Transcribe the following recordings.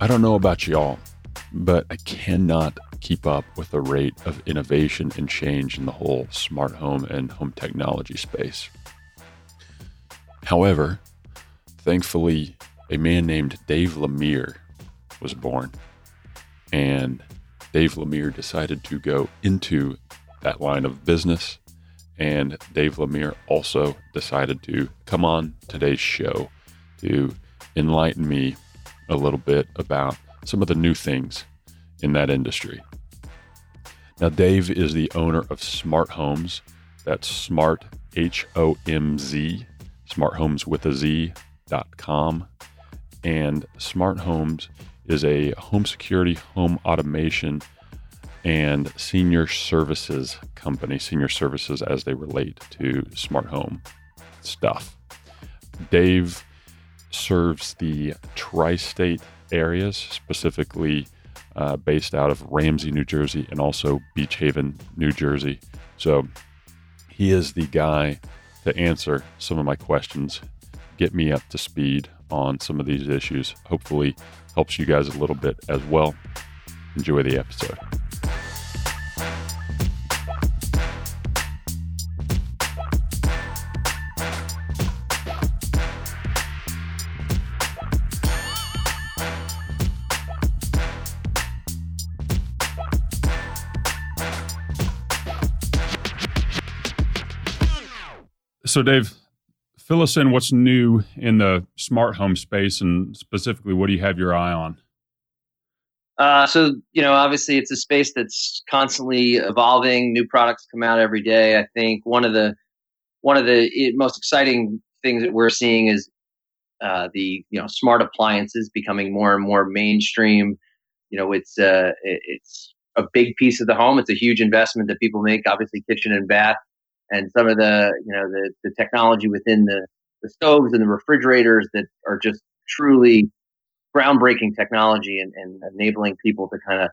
I don't know about y'all, but I cannot keep up with the rate of innovation and change in the whole smart home and home technology space. However, thankfully, a man named Dave Lemire was born, and Dave Lemire decided to go into that line of business. And Dave Lemire also decided to come on today's show to enlighten me a little bit about some of the new things in that industry. Now, Dave is the owner of Smart Homz. That's smart, H O M Z, smart homes with a Z dot com. And Smart Homz is a home security, home automation, and senior services company, senior services as they relate to smart home stuff. Dave serves the tri state areas, specifically uh, based out of Ramsey, New Jersey, and also Beach Haven, New Jersey. So he is the guy to answer some of my questions, get me up to speed on some of these issues. Hopefully, helps you guys a little bit as well. Enjoy the episode. So, Dave, fill us in what's new in the smart home space and specifically what do you have your eye on? Uh, so, you know, obviously it's a space that's constantly evolving. New products come out every day. I think one of the one of the most exciting things that we're seeing is uh, the you know smart appliances becoming more and more mainstream. You know, it's uh, it's a big piece of the home. It's a huge investment that people make. Obviously, kitchen and bath and some of the you know the, the technology within the, the stoves and the refrigerators that are just truly groundbreaking technology and, and enabling people to kind of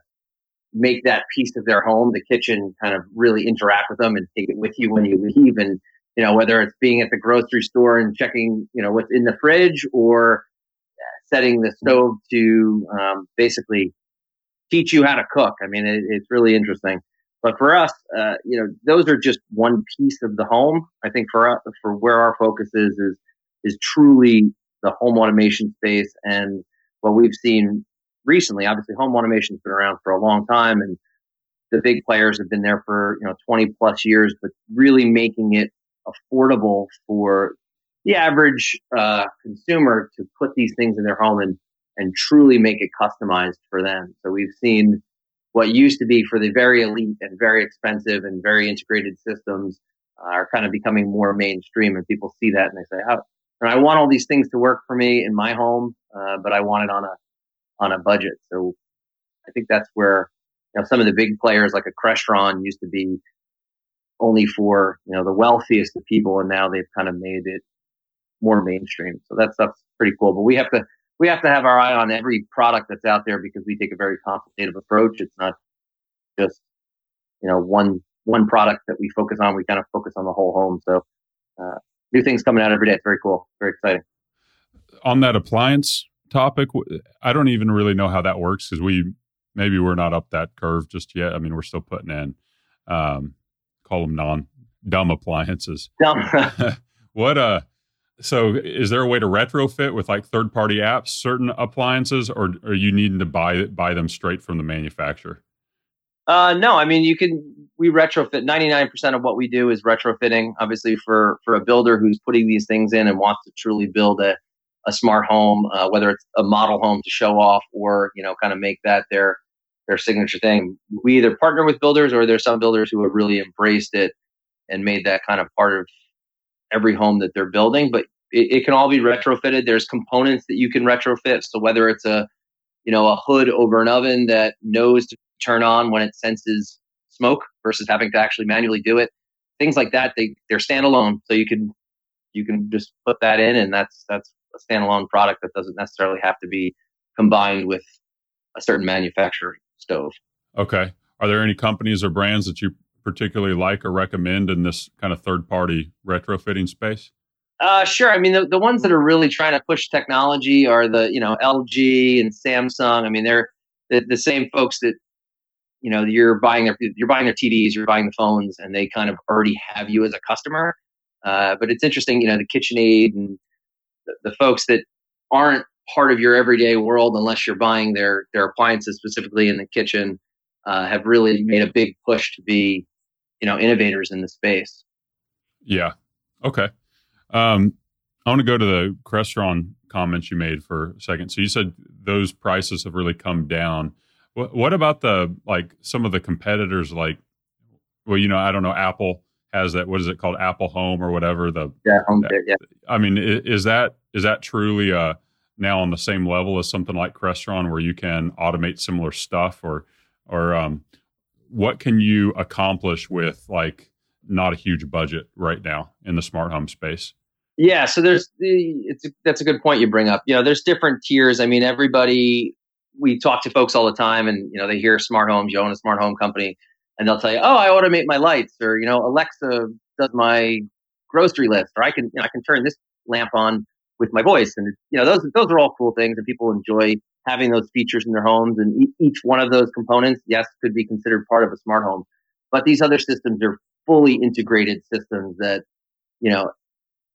make that piece of their home, the kitchen, kind of really interact with them and take it with you when you leave. And you know whether it's being at the grocery store and checking you know what's in the fridge or setting the stove to um, basically teach you how to cook. I mean, it, it's really interesting. But for us, uh, you know, those are just one piece of the home. I think for us, for where our focus is, is is truly the home automation space and what we've seen recently. Obviously, home automation's been around for a long time, and the big players have been there for you know 20 plus years. But really making it affordable for the average uh, consumer to put these things in their home and and truly make it customized for them. So we've seen what used to be for the very elite and very expensive and very integrated systems uh, are kind of becoming more mainstream and people see that and they say, oh, I want all these things to work for me in my home, uh, but I want it on a, on a budget. So I think that's where, you know, some of the big players like a Crestron used to be only for, you know, the wealthiest of people. And now they've kind of made it more mainstream. So that stuff's pretty cool, but we have to, we have to have our eye on every product that's out there because we take a very consultative approach. It's not just you know one one product that we focus on. We kind of focus on the whole home. So uh, new things coming out every day. It's very cool, very exciting. On that appliance topic, I don't even really know how that works because we maybe we're not up that curve just yet. I mean, we're still putting in um, call them non dumb appliances. Dumb. what uh so is there a way to retrofit with like third party apps certain appliances or are you needing to buy buy them straight from the manufacturer? Uh, no, I mean you can we retrofit 99% of what we do is retrofitting obviously for for a builder who's putting these things in and wants to truly build a a smart home uh, whether it's a model home to show off or you know kind of make that their their signature thing. We either partner with builders or there's some builders who have really embraced it and made that kind of part of every home that they're building, but it, it, can all be retrofitted. There's components that you can retrofit. So whether it's a, you know, a hood over an oven that knows to turn on when it senses smoke versus having to actually manually do it, things like that, they they're standalone. So you can you can just put that in, and that's that's a standalone product that doesn't necessarily have to be combined with a certain manufacturer stove. Okay. Are there any companies or brands that you particularly like or recommend in this kind of third party retrofitting space? Uh, sure. I mean, the, the ones that are really trying to push technology are the, you know, LG and Samsung. I mean, they're the, the same folks that, you know, you're buying their, you're buying their TVs, you're buying the phones, and they kind of already have you as a customer. Uh, but it's interesting, you know, the KitchenAid and the, the folks that aren't part of your everyday world, unless you're buying their their appliances specifically in the kitchen, uh, have really made a big push to be, you know, innovators in the space. Yeah. Okay. Um, I want to go to the Crestron comments you made for a second. So you said those prices have really come down. What, what about the like some of the competitors? Like, well, you know, I don't know. Apple has that. What is it called? Apple Home or whatever. The yeah, HomeKit. Yeah. I mean, is that is that truly uh, now on the same level as something like Crestron, where you can automate similar stuff, or or um, what can you accomplish with like not a huge budget right now in the smart home space? Yeah, so there's the it's that's a good point you bring up. You know, there's different tiers. I mean, everybody we talk to folks all the time, and you know, they hear smart homes. You own a smart home company, and they'll tell you, "Oh, I automate my lights," or you know, Alexa does my grocery list, or I can you know, I can turn this lamp on with my voice, and you know, those those are all cool things, and people enjoy having those features in their homes. And e- each one of those components, yes, could be considered part of a smart home. But these other systems are fully integrated systems that you know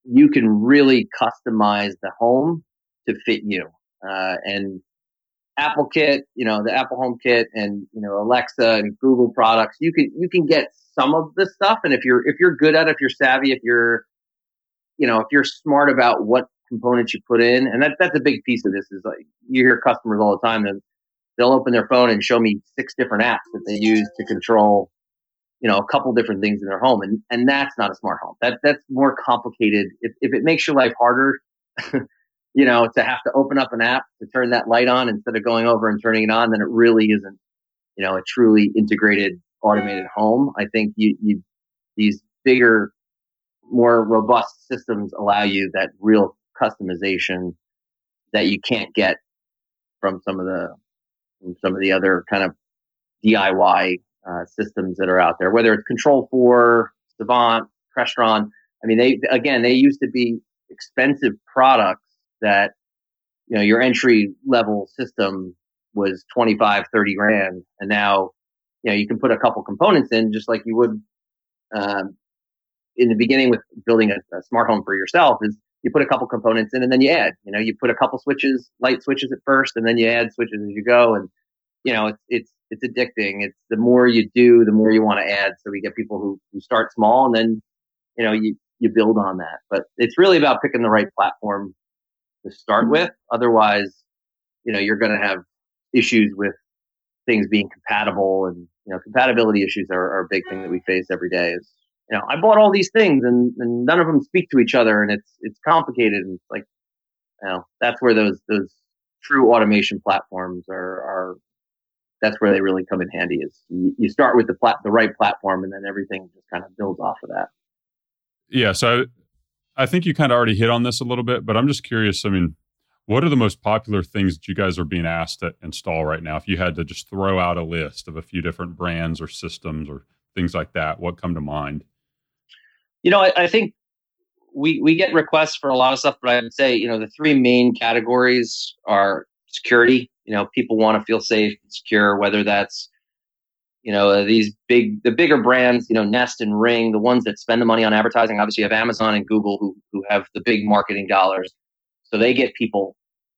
you can really customize the home to fit you. Uh, and Apple Kit, you know, the Apple Home Kit, and you know Alexa and Google products, you can you can get some of the stuff. And if you're if you're good at it, if you're savvy, if you're you know if you're smart about what components you put in, and that that's a big piece of this is like you hear customers all the time that they'll open their phone and show me six different apps that they use to control you know, a couple different things in their home. And, and that's not a smart home. That, that's more complicated. If, if it makes your life harder, you know, to have to open up an app to turn that light on instead of going over and turning it on, then it really isn't, you know, a truly integrated automated home. I think you, you, these bigger, more robust systems allow you that real customization that you can't get from some of the, some of the other kind of DIY uh, systems that are out there, whether it's Control 4, Savant, Crestron. I mean, they, again, they used to be expensive products that, you know, your entry level system was 25, 30 grand. And now, you know, you can put a couple components in just like you would, um, in the beginning with building a, a smart home for yourself is you put a couple components in and then you add, you know, you put a couple switches, light switches at first, and then you add switches as you go. And, you know, it's, it's, it's addicting. It's the more you do, the more you want to add. So we get people who, who start small and then, you know, you, you build on that. But it's really about picking the right platform to start mm-hmm. with. Otherwise, you know, you're going to have issues with things being compatible and, you know, compatibility issues are, are a big thing that we face every day is, you know, I bought all these things and, and none of them speak to each other and it's, it's complicated. And it's like, you know, that's where those, those true automation platforms are, are that's where they really come in handy. Is you, start with the plat- the right platform, and then everything just kind of builds off of that. Yeah, so I think you kind of already hit on this a little bit, but I'm just curious. I mean, what are the most popular things that you guys are being asked to install right now? If you had to just throw out a list of a few different brands or systems or things like that, what come to mind? You know, I, I think we we get requests for a lot of stuff, but I would say you know the three main categories are security. You know, people want to feel safe and secure, whether that's you know uh, these big the bigger brands, you know, Nest and Ring, the ones that spend the money on advertising. Obviously, you have Amazon and Google who who have the big marketing dollars, so they get people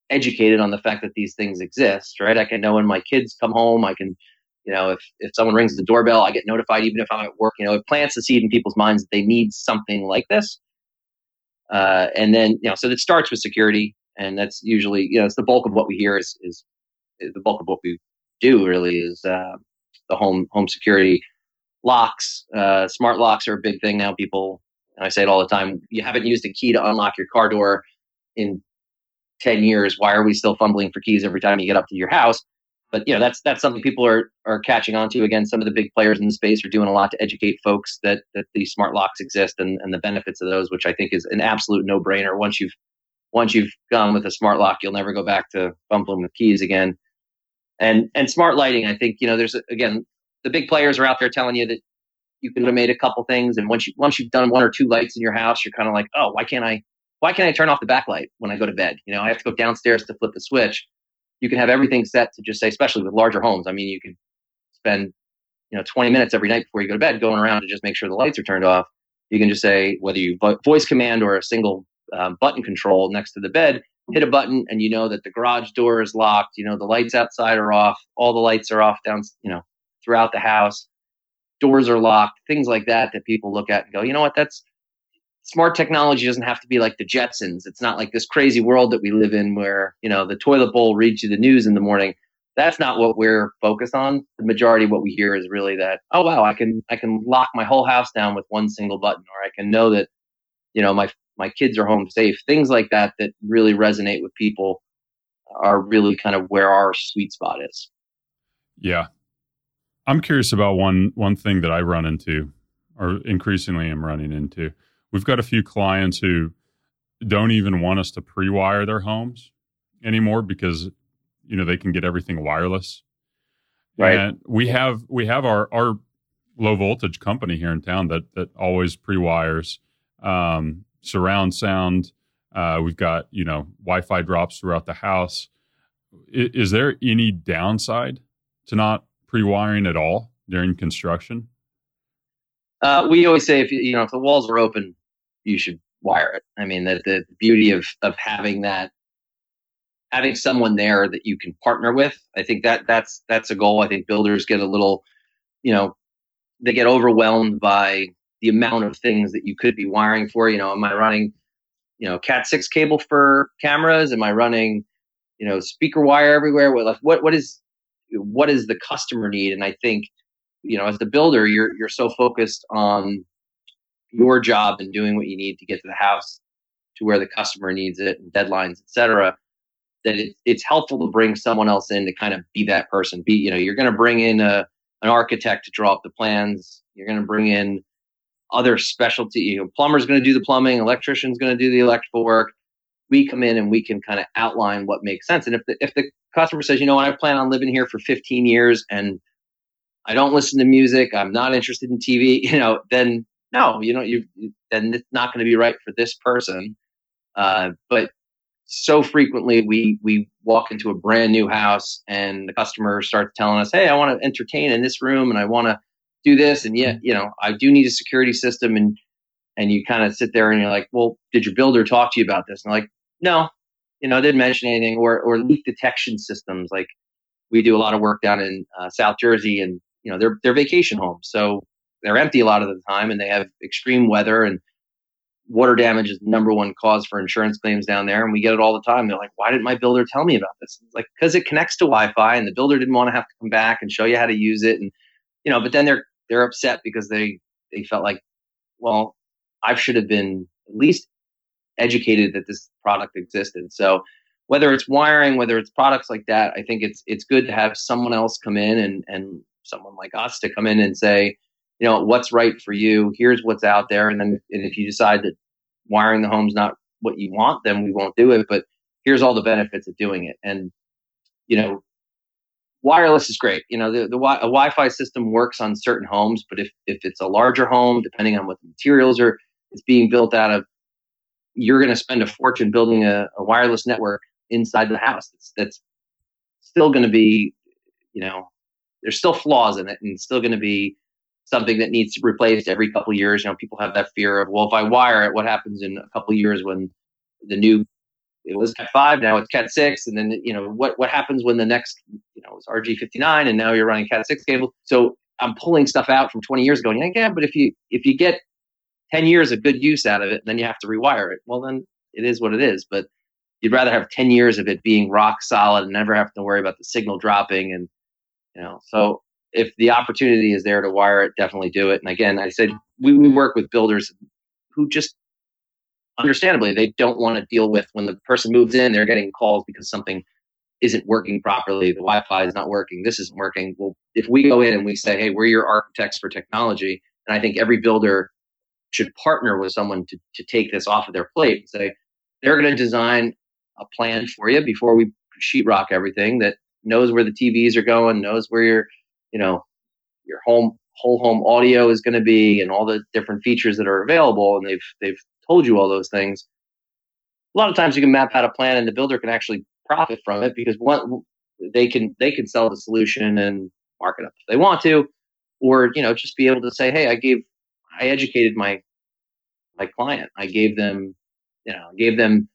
educated on the fact that these things exist. Right? I can know when my kids come home, I can you know, if, if someone rings the doorbell, I get notified even if I'm at work. You know, it plants the seed in people's minds that they need something like this. Uh, and then, you know, so it starts with security and that's usually you know it's the bulk of what we hear is is, the bulk of what we do really is uh, the home home security locks uh, smart locks are a big thing now people and i say it all the time you haven't used a key to unlock your car door in 10 years why are we still fumbling for keys every time you get up to your house but you know that's that's something people are are catching on to again some of the big players in the space are doing a lot to educate folks that that these smart locks exist and, and the benefits of those which i think is an absolute no brainer once you've once you've gone with a smart lock, you'll never go back to fumbling with keys again. And and smart lighting, I think you know there's again the big players are out there telling you that you can automate a couple things, and once you once you've done one or two lights in your house, you're kind of like, oh, why can't I? Why can't I turn off the backlight when I go to bed? You know, I have to go downstairs to flip the switch. You can have everything set to just say, especially with larger homes. I mean, you can spend you know 20 minutes every night before you go to bed going around to just make sure the lights are turned off. You can just say whether you voice command or a single um, button control next to the bed, hit a button and you know that the garage door is locked. You know the lights outside are off. All the lights are off down. You know throughout the house. Doors are locked. Things like that that people look at and go, you know what? That's smart technology doesn't have to be like the Jetsons. It's not like this crazy world that we live in where, you know, the toilet bowl reads you the news in the morning. That's not what we're focused on. The majority of what we hear is really that, oh wow, I can I can lock my whole house down with one single button, or I can know that, you know, my my kids are home safe. Things like that that really resonate with people are really kind of where our sweet spot is. Yeah. I'm curious about one one thing that I run into or increasingly am running into we've got a few clients who don't even want us to pre-wire their homes anymore because you know they can get everything wireless. Right. And we have we have our our low voltage company here in town that that always pre-wires um, surround sound. Uh, we've got you know Wi-Fi drops throughout the house. I, is there any downside to not pre-wiring at all during construction? Uh, we always say if you know if the walls are open, you should wire it. I mean, the, the beauty of of having that, having someone there that you can partner with. I think that that's that's a goal. I think builders get a little, you know, they get overwhelmed by the amount of things that you could be wiring for. You know, am I running, you know, Cat six cable for cameras? Am I running, you know, speaker wire everywhere? What what what is what is the customer need? And I think, you know, as the builder, you're you're so focused on your job and doing what you need to get to the house to where the customer needs it and deadlines, etc. That it, it's helpful to bring someone else in to kind of be that person. Be you know you're going to bring in a an architect to draw up the plans. You're going to bring in other specialty. You know, plumber's going to do the plumbing, electrician's going to do the electrical work. We come in and we can kind of outline what makes sense. And if the if the customer says, you know what, I plan on living here for 15 years and I don't listen to music, I'm not interested in TV, you know, then no, you know, you then it's not going to be right for this person. Uh, but so frequently we we walk into a brand new house and the customer starts telling us, "Hey, I want to entertain in this room and I want to do this," and yet, you know, I do need a security system, and and you kind of sit there and you're like, "Well, did your builder talk to you about this?" And like, no, you know, I didn't mention anything, or or leak detection systems. Like we do a lot of work down in uh, South Jersey, and you know, they're they're vacation homes, so they're empty a lot of the time and they have extreme weather and water damage is the number one cause for insurance claims down there. And we get it all the time. They're like why didn't my builder tell me about this? It's like because it connects to wi-fi and the builder didn't want to have to come back and show you how to use it. And you know but then they're they're upset because they they felt like well i should have been at least educated that this product existed. So whether it's wiring whether it's products like that i think it's it's good to have someone else come in and and someone like us to come in and say you know what's right for you here's what's out there and then and if you decide that wiring the home's not what you want then we won't do it but here's all the benefits of doing it. And you know wireless is great. You know the, the a wi-fi system works on certain homes but if if it's a larger home depending on what the materials are it's being built out of you're going to spend a fortune building a, a wireless network inside the house that's that's still going to be you know there's still flaws in it and still going to be something that needs to be replaced every couple years. You know, people have that fear of, well, if I wire it, what happens in a couple years when the new it was Cat five, now it's Cat six, and then you know what what happens when the next you know it's RG fifty nine, and now you're running Cat six cable. So I'm pulling stuff out from 20 years ago, and yeah, but if you if you get 10 years of good use out of it, then you have to rewire it. Well, then it is what it is. But you'd rather have 10 years of it being rock solid and never have to worry about the signal dropping and you know so if the opportunity is there to wire it, definitely do it. And again, I said we, we work with builders who just understandably they don't want to deal with when the person moves in, they're getting calls because something isn't working properly, the Wi-Fi is not working, this isn't working. Well, if we go in and we say, hey, we're your architects for technology, and I think every builder should partner with someone to, to take this off of their plate and say, they're going to design a plan for you before we sheetrock everything that knows where the TVs are going, knows where your you know, your home whole home audio is going to be and all the different features that are available and they've they've told you all those things. A lot of times you can map out a plan and the builder can actually profit from it because one they can they can sell the solution and mark it up if they want to or you know just be able to say hey i gave i educated my my client. I gave them you know gave them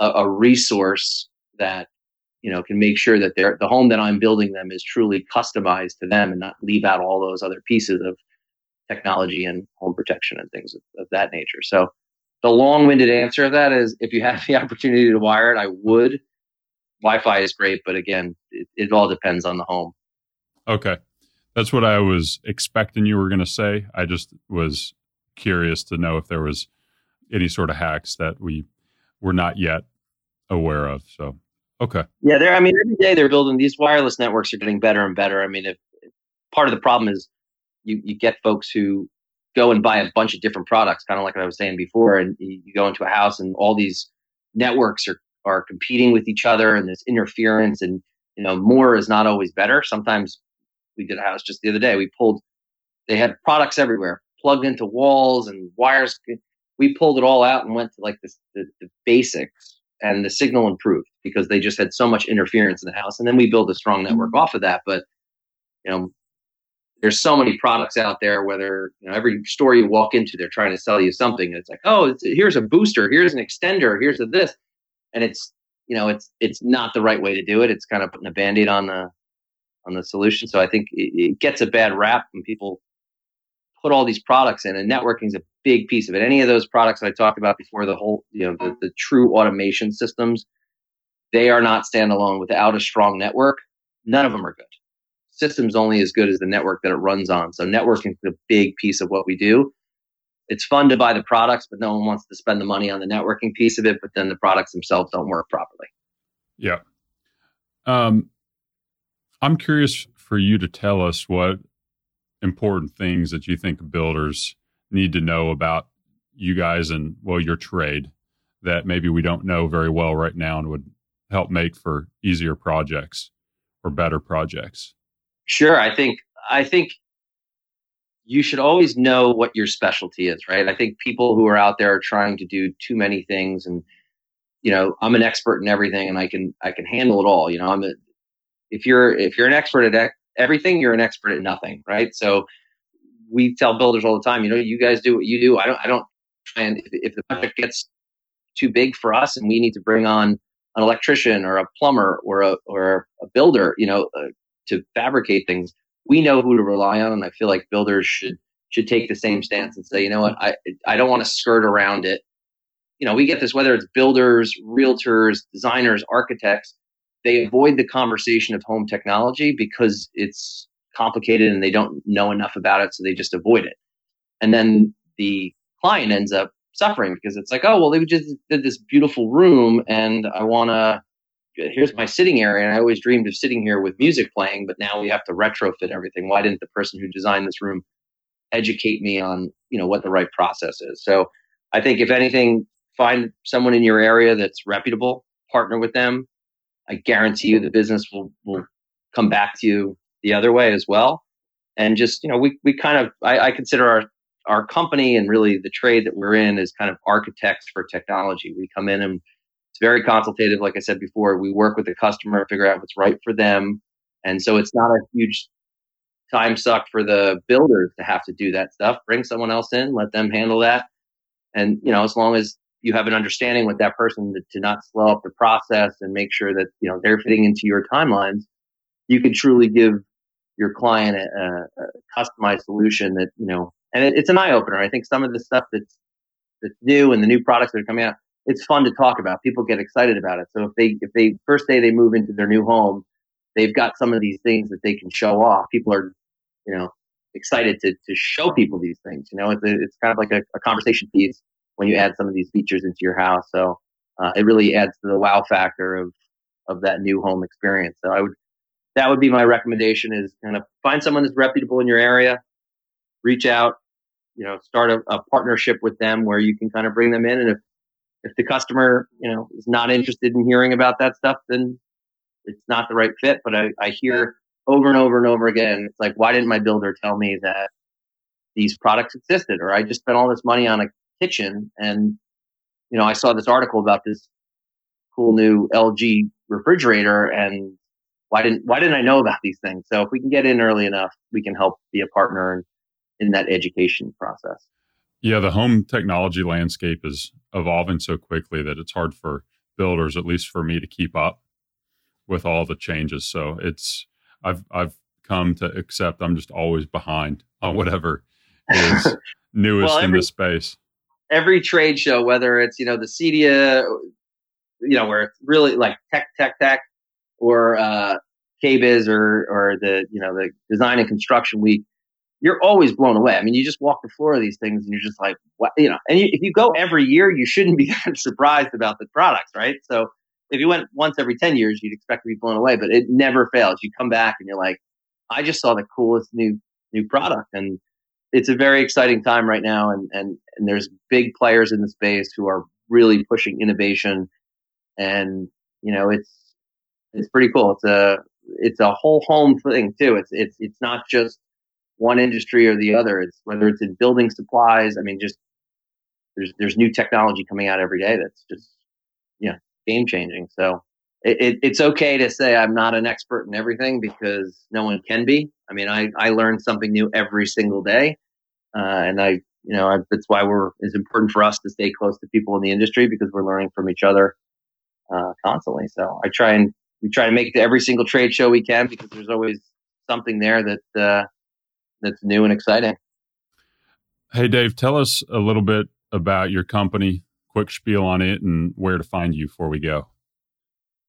a, a resource that you know can make sure that the home that i'm building them is truly customized to them and not leave out all those other pieces of technology and home protection and things of, of that nature. So the long-winded answer of that is if you have the opportunity to wire it i would. Wi-fi is great but again it, it all depends on the home. Okay. That's what i was expecting you were going to say. I just was curious to know if there was any sort of hacks that we were not yet aware of so Okay. Yeah, they're. I mean, every day they're building these wireless networks are getting better and better. I mean, if part of the problem is you you get folks who go and buy a bunch of different products, kind of like I was saying before, and you, you go into a house and all these networks are are competing with each other, and there's interference, and you know, more is not always better. Sometimes we did a house just the other day. We pulled, they had products everywhere, plugged into walls and wires. We pulled it all out and went to like this, the, the basics and the signal improved because they just had so much interference in the house. And then we built a strong network mm-hmm. off of that. But you know, there's so many products out there. Whether you know every store you walk into, they're trying to sell you something. And it's like, oh, it's, here's a booster, here's an extender, here's a this, and it's you know, it's it's not the right way to do it. It's kind of putting a band-aid on the on the solution. So I think it, it gets a bad rap when people put all these products in, and networking is a big piece of it. Any of those products I talked about before, the whole, you know, the, the true automation systems, they are not standalone without a strong network. None of them are good. Systems only as good as the network that it runs on. So networking is a big piece of what we do. It's fun to buy the products, but no one wants to spend the money on the networking piece of it. But then the products themselves don't work properly. Yeah. Um, I'm curious for you to tell us what important things that you think builders need to know about you guys and well your trade that maybe we don't know very well right now and would help make for easier projects or better projects? Sure. I think i think you should always know what your specialty is right? I think people who are out there are trying to do too many things and you know i'm an expert in everything and i can i can handle it all you know? I'm a if you're if you're an expert at everything, you're an expert at nothing, right? So we tell builders all the time, you know, you guys do what you do. I don't, I don't, and if, if the project gets too big for us and we need to bring on an electrician or a plumber or a, or a builder, you know, uh, to fabricate things, we know who to rely on. And I feel like builders should, should take the same stance and say, you know what, I, I don't want to skirt around it. You know, we get this, whether it's builders, realtors, designers, architects, they avoid the conversation of home technology because it's complicated and they don't know enough about it, so they just avoid it. And then the client ends up suffering because it's like, oh, well, they just did this beautiful room and I want to, here's my sitting area. And I always dreamed of sitting here with music playing, but now we have to retrofit everything. Why didn't the person who designed this room educate me on, you know, what the right process is? So I think if anything, find someone in your area that's reputable, partner with them, I guarantee you the business will, will come back to you the other way as well. And just, you know, we, we kind of, I, I consider our, our company and really the trade that we're in is kind of architects for technology. We come in and it's very consultative. Like I said before, we work with the customer, figure out what's right for them. And so it's not a huge time suck for the builders to have to do that stuff. Bring someone else in, let them handle that. And, you know, as long as you have an understanding with that person to, to, not slow up the process and make sure that you know they're fitting into your timelines you can truly give your client a, a customized solution that you know and it, it's an eye-opener i think some of the stuff that's that's new and the new products that are coming out it's fun to talk about. People get excited about it. So if they if they first day they move into their new home they've got some of these things that they can show off. People are you know excited to, to show people these things you know? It's, a, it's kind of like a, a conversation piece when you add some of these features into your house. So uh, it really adds to the wow factor of of that new home experience. So I would that would be my recommendation is kind of find someone that's reputable in your area, reach out, you know, start a, a partnership with them where you can kind of bring them in. And if if the customer, you know, is not interested in hearing about that stuff, then it's not the right fit. But I, I hear over and over and over again, it's like, why didn't my builder tell me that these products existed, or I just spent all this money on a kitchen and you know I saw this article about this cool new LG refrigerator and why didn't why didn't I know about these things? So if we can get in early enough, we can help be a partner in, in that education process. Yeah, the home technology landscape is evolving so quickly that it's hard for builders, at least for me, to keep up with all the changes. So it's I've I've come to accept I'm just always behind on whatever is newest well, every, in the space. Every trade show, whether it's you know the CEDIA, you know where it's really like tech tech tech, or uh, KBIS or or the you know the Design and Construction Week, you're always blown away. I mean, you just walk the floor of these things and you're just like, what, you know. And you, if you go every year, you shouldn't be surprised about the products, right? So if you went once every 10 years, you'd expect to be blown away, but it never fails. You come back and you're like, I just saw the coolest new new product. And it's a very exciting time right now. And, and, and there's big players in the space who are really pushing innovation. And, you know, it's, it's pretty cool. It's a, it's a whole home thing too. It's, it's, it's not just one industry or the other. It's whether it's in building supplies. I mean, just there's, there's new technology coming out every day. That's just, you know, game changing. So it, it, it's okay to say I'm not an expert in everything because no one can be. I mean, I, I learn something new every single day. Uh, and I, you know, I, that's why we're, it's important for us to stay close to people in the industry because we're learning from each other uh, constantly. So I try and we try to make it to every single trade show we can because there's always something there that, uh, that's new and exciting. Hey, Dave, tell us a little bit about your company, quick spiel on it, and where to find you before we go.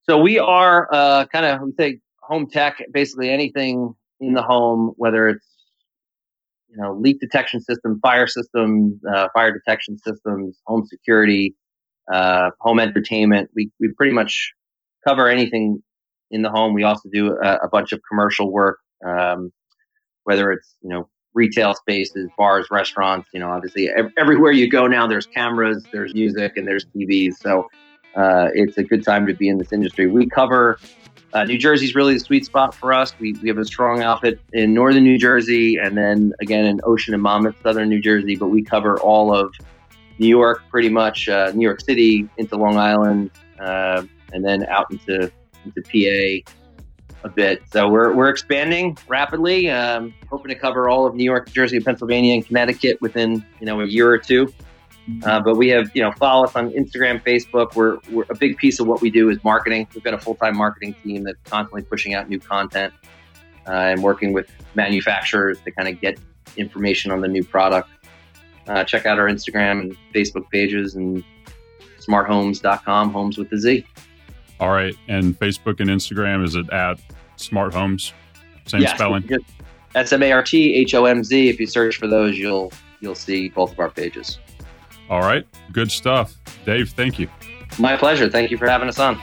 So we are uh, kind of we say home tech, basically anything in the home, whether it's you know leak detection system, fire systems, uh, fire detection systems, home security, uh, home entertainment. We we pretty much cover anything in the home. We also do a, a bunch of commercial work, um, whether it's you know retail spaces, bars, restaurants. You know, obviously everywhere you go now, there's cameras, there's music, and there's TVs. So uh, it's a good time to be in this industry. We cover uh, New Jersey's really the sweet spot for us. We, we have a strong outfit in northern New Jersey and then again in Ocean and Monmouth, southern New Jersey, but we cover all of New York pretty much, uh, New York City into Long Island, uh, and then out into, into PA a bit. So we're, we're expanding rapidly, um, hoping to cover all of New York, New Jersey, Pennsylvania, and Connecticut within you know a year or two. Uh, but we have, you know, follow us on Instagram, Facebook. We're, we're a big piece of what we do is marketing. We've got a full time marketing team that's constantly pushing out new content uh, and working with manufacturers to kind of get information on the new product. Uh, check out our Instagram and Facebook pages and smarthomz.com, homes with the Z. All right. And Facebook and Instagram, is it at Smart Homz? Same yes, spelling? S M A R T H O M Z. If you search for those, you'll you'll see both of our pages. All right. Good stuff. Dave, thank you. My pleasure. Thank you for having us on.